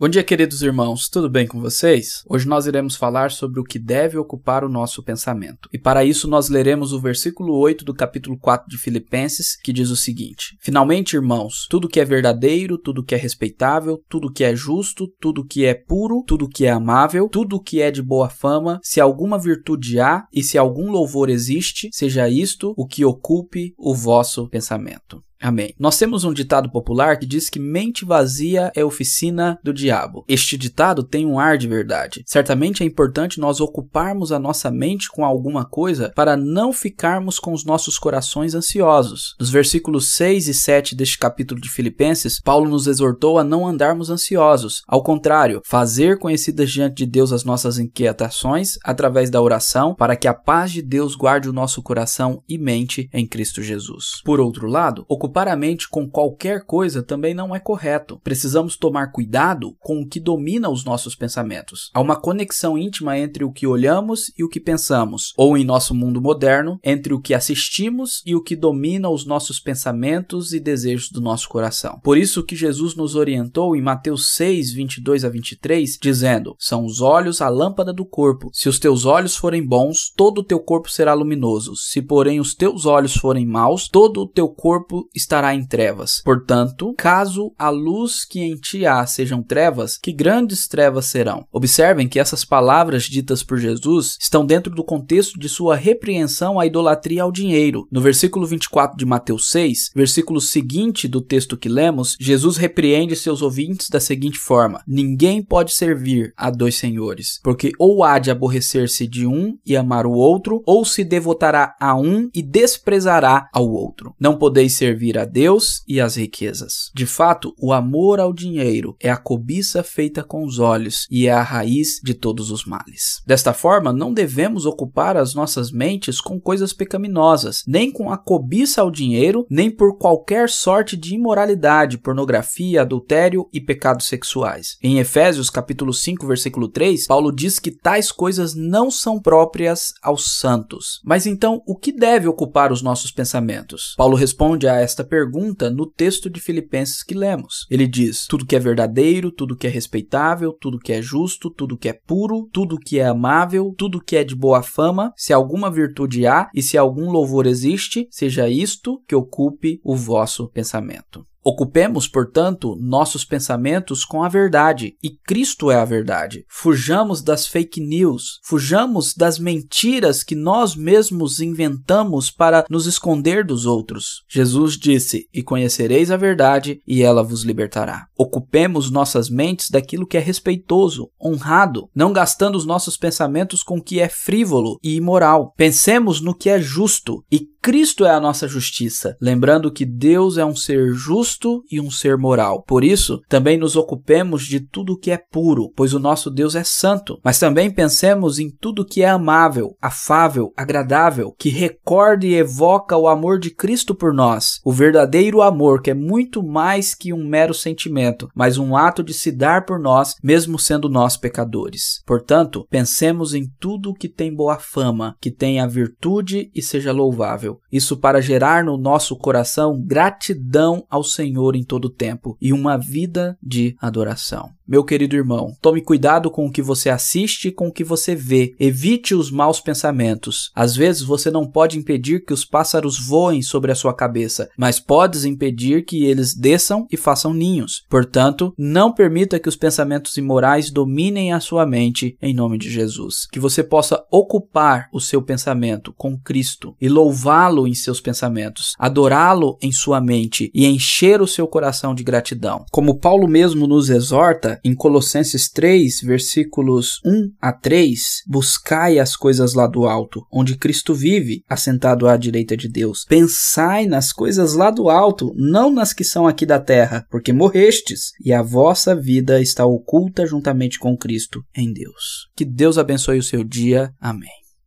Bom dia, queridos irmãos, tudo bem com vocês? Hoje nós iremos falar sobre o que deve ocupar o nosso pensamento. E para isso nós leremos o versículo 8 do capítulo 4 de Filipenses, que diz o seguinte: Finalmente, irmãos, tudo que é verdadeiro, tudo que é respeitável, tudo que é justo, tudo que é puro, tudo que é amável, tudo que é de boa fama, se alguma virtude há e se algum louvor existe, seja isto o que ocupe o vosso pensamento. Amém. Nós temos um ditado popular que diz que mente vazia é oficina do diabo. Este ditado tem um ar de verdade. Certamente é importante nós ocuparmos a nossa mente com alguma coisa para não ficarmos com os nossos corações ansiosos. Nos versículos 6 e 7 deste capítulo de Filipenses, Paulo nos exortou a não andarmos ansiosos. Ao contrário, fazer conhecidas diante de Deus as nossas inquietações através da oração, para que a paz de Deus guarde o nosso coração e mente em Cristo Jesus. Por outro lado, a mente com qualquer coisa também não é correto. Precisamos tomar cuidado com o que domina os nossos pensamentos. Há uma conexão íntima entre o que olhamos e o que pensamos, ou em nosso mundo moderno, entre o que assistimos e o que domina os nossos pensamentos e desejos do nosso coração. Por isso que Jesus nos orientou em Mateus 6, 22 a 23, dizendo: São os olhos a lâmpada do corpo. Se os teus olhos forem bons, todo o teu corpo será luminoso. Se, porém, os teus olhos forem maus, todo o teu corpo estará em trevas. Portanto, caso a luz que em ti há sejam trevas, que grandes trevas serão. Observem que essas palavras ditas por Jesus estão dentro do contexto de sua repreensão à idolatria ao dinheiro. No versículo 24 de Mateus 6, versículo seguinte do texto que lemos, Jesus repreende seus ouvintes da seguinte forma: Ninguém pode servir a dois senhores, porque ou há de aborrecer-se de um e amar o outro, ou se devotará a um e desprezará ao outro. Não podeis servir servir a Deus e as riquezas. De fato, o amor ao dinheiro é a cobiça feita com os olhos e é a raiz de todos os males. Desta forma, não devemos ocupar as nossas mentes com coisas pecaminosas, nem com a cobiça ao dinheiro, nem por qualquer sorte de imoralidade, pornografia, adultério e pecados sexuais. Em Efésios capítulo 5, versículo 3, Paulo diz que tais coisas não são próprias aos santos. Mas então, o que deve ocupar os nossos pensamentos? Paulo responde a esta esta pergunta no texto de Filipenses que lemos. Ele diz: tudo que é verdadeiro, tudo que é respeitável, tudo que é justo, tudo que é puro, tudo que é amável, tudo que é de boa fama, se alguma virtude há e se algum louvor existe, seja isto que ocupe o vosso pensamento. Ocupemos, portanto, nossos pensamentos com a verdade, e Cristo é a verdade. Fujamos das fake news, fujamos das mentiras que nós mesmos inventamos para nos esconder dos outros. Jesus disse: E conhecereis a verdade, e ela vos libertará. Ocupemos nossas mentes daquilo que é respeitoso, honrado, não gastando os nossos pensamentos com o que é frívolo e imoral. Pensemos no que é justo, e Cristo é a nossa justiça, lembrando que Deus é um ser justo e um ser moral. Por isso, também nos ocupemos de tudo que é puro, pois o nosso Deus é santo. Mas também pensemos em tudo que é amável, afável, agradável, que recorda e evoca o amor de Cristo por nós, o verdadeiro amor que é muito mais que um mero sentimento, mas um ato de se dar por nós, mesmo sendo nós pecadores. Portanto, pensemos em tudo que tem boa fama, que tenha virtude e seja louvável. Isso para gerar no nosso coração gratidão ao Senhor em todo tempo e uma vida de adoração. Meu querido irmão, tome cuidado com o que você assiste e com o que você vê. Evite os maus pensamentos. Às vezes você não pode impedir que os pássaros voem sobre a sua cabeça, mas podes impedir que eles desçam e façam ninhos. Portanto, não permita que os pensamentos imorais dominem a sua mente em nome de Jesus. Que você possa ocupar o seu pensamento com Cristo e louvá-lo em seus pensamentos, adorá-lo em sua mente e encher o seu coração de gratidão. Como Paulo mesmo nos exorta em Colossenses 3, versículos 1 a 3, buscai as coisas lá do alto, onde Cristo vive, assentado à direita de Deus. Pensai nas coisas lá do alto, não nas que são aqui da terra, porque morrestes, e a vossa vida está oculta juntamente com Cristo em Deus. Que Deus abençoe o seu dia. Amém.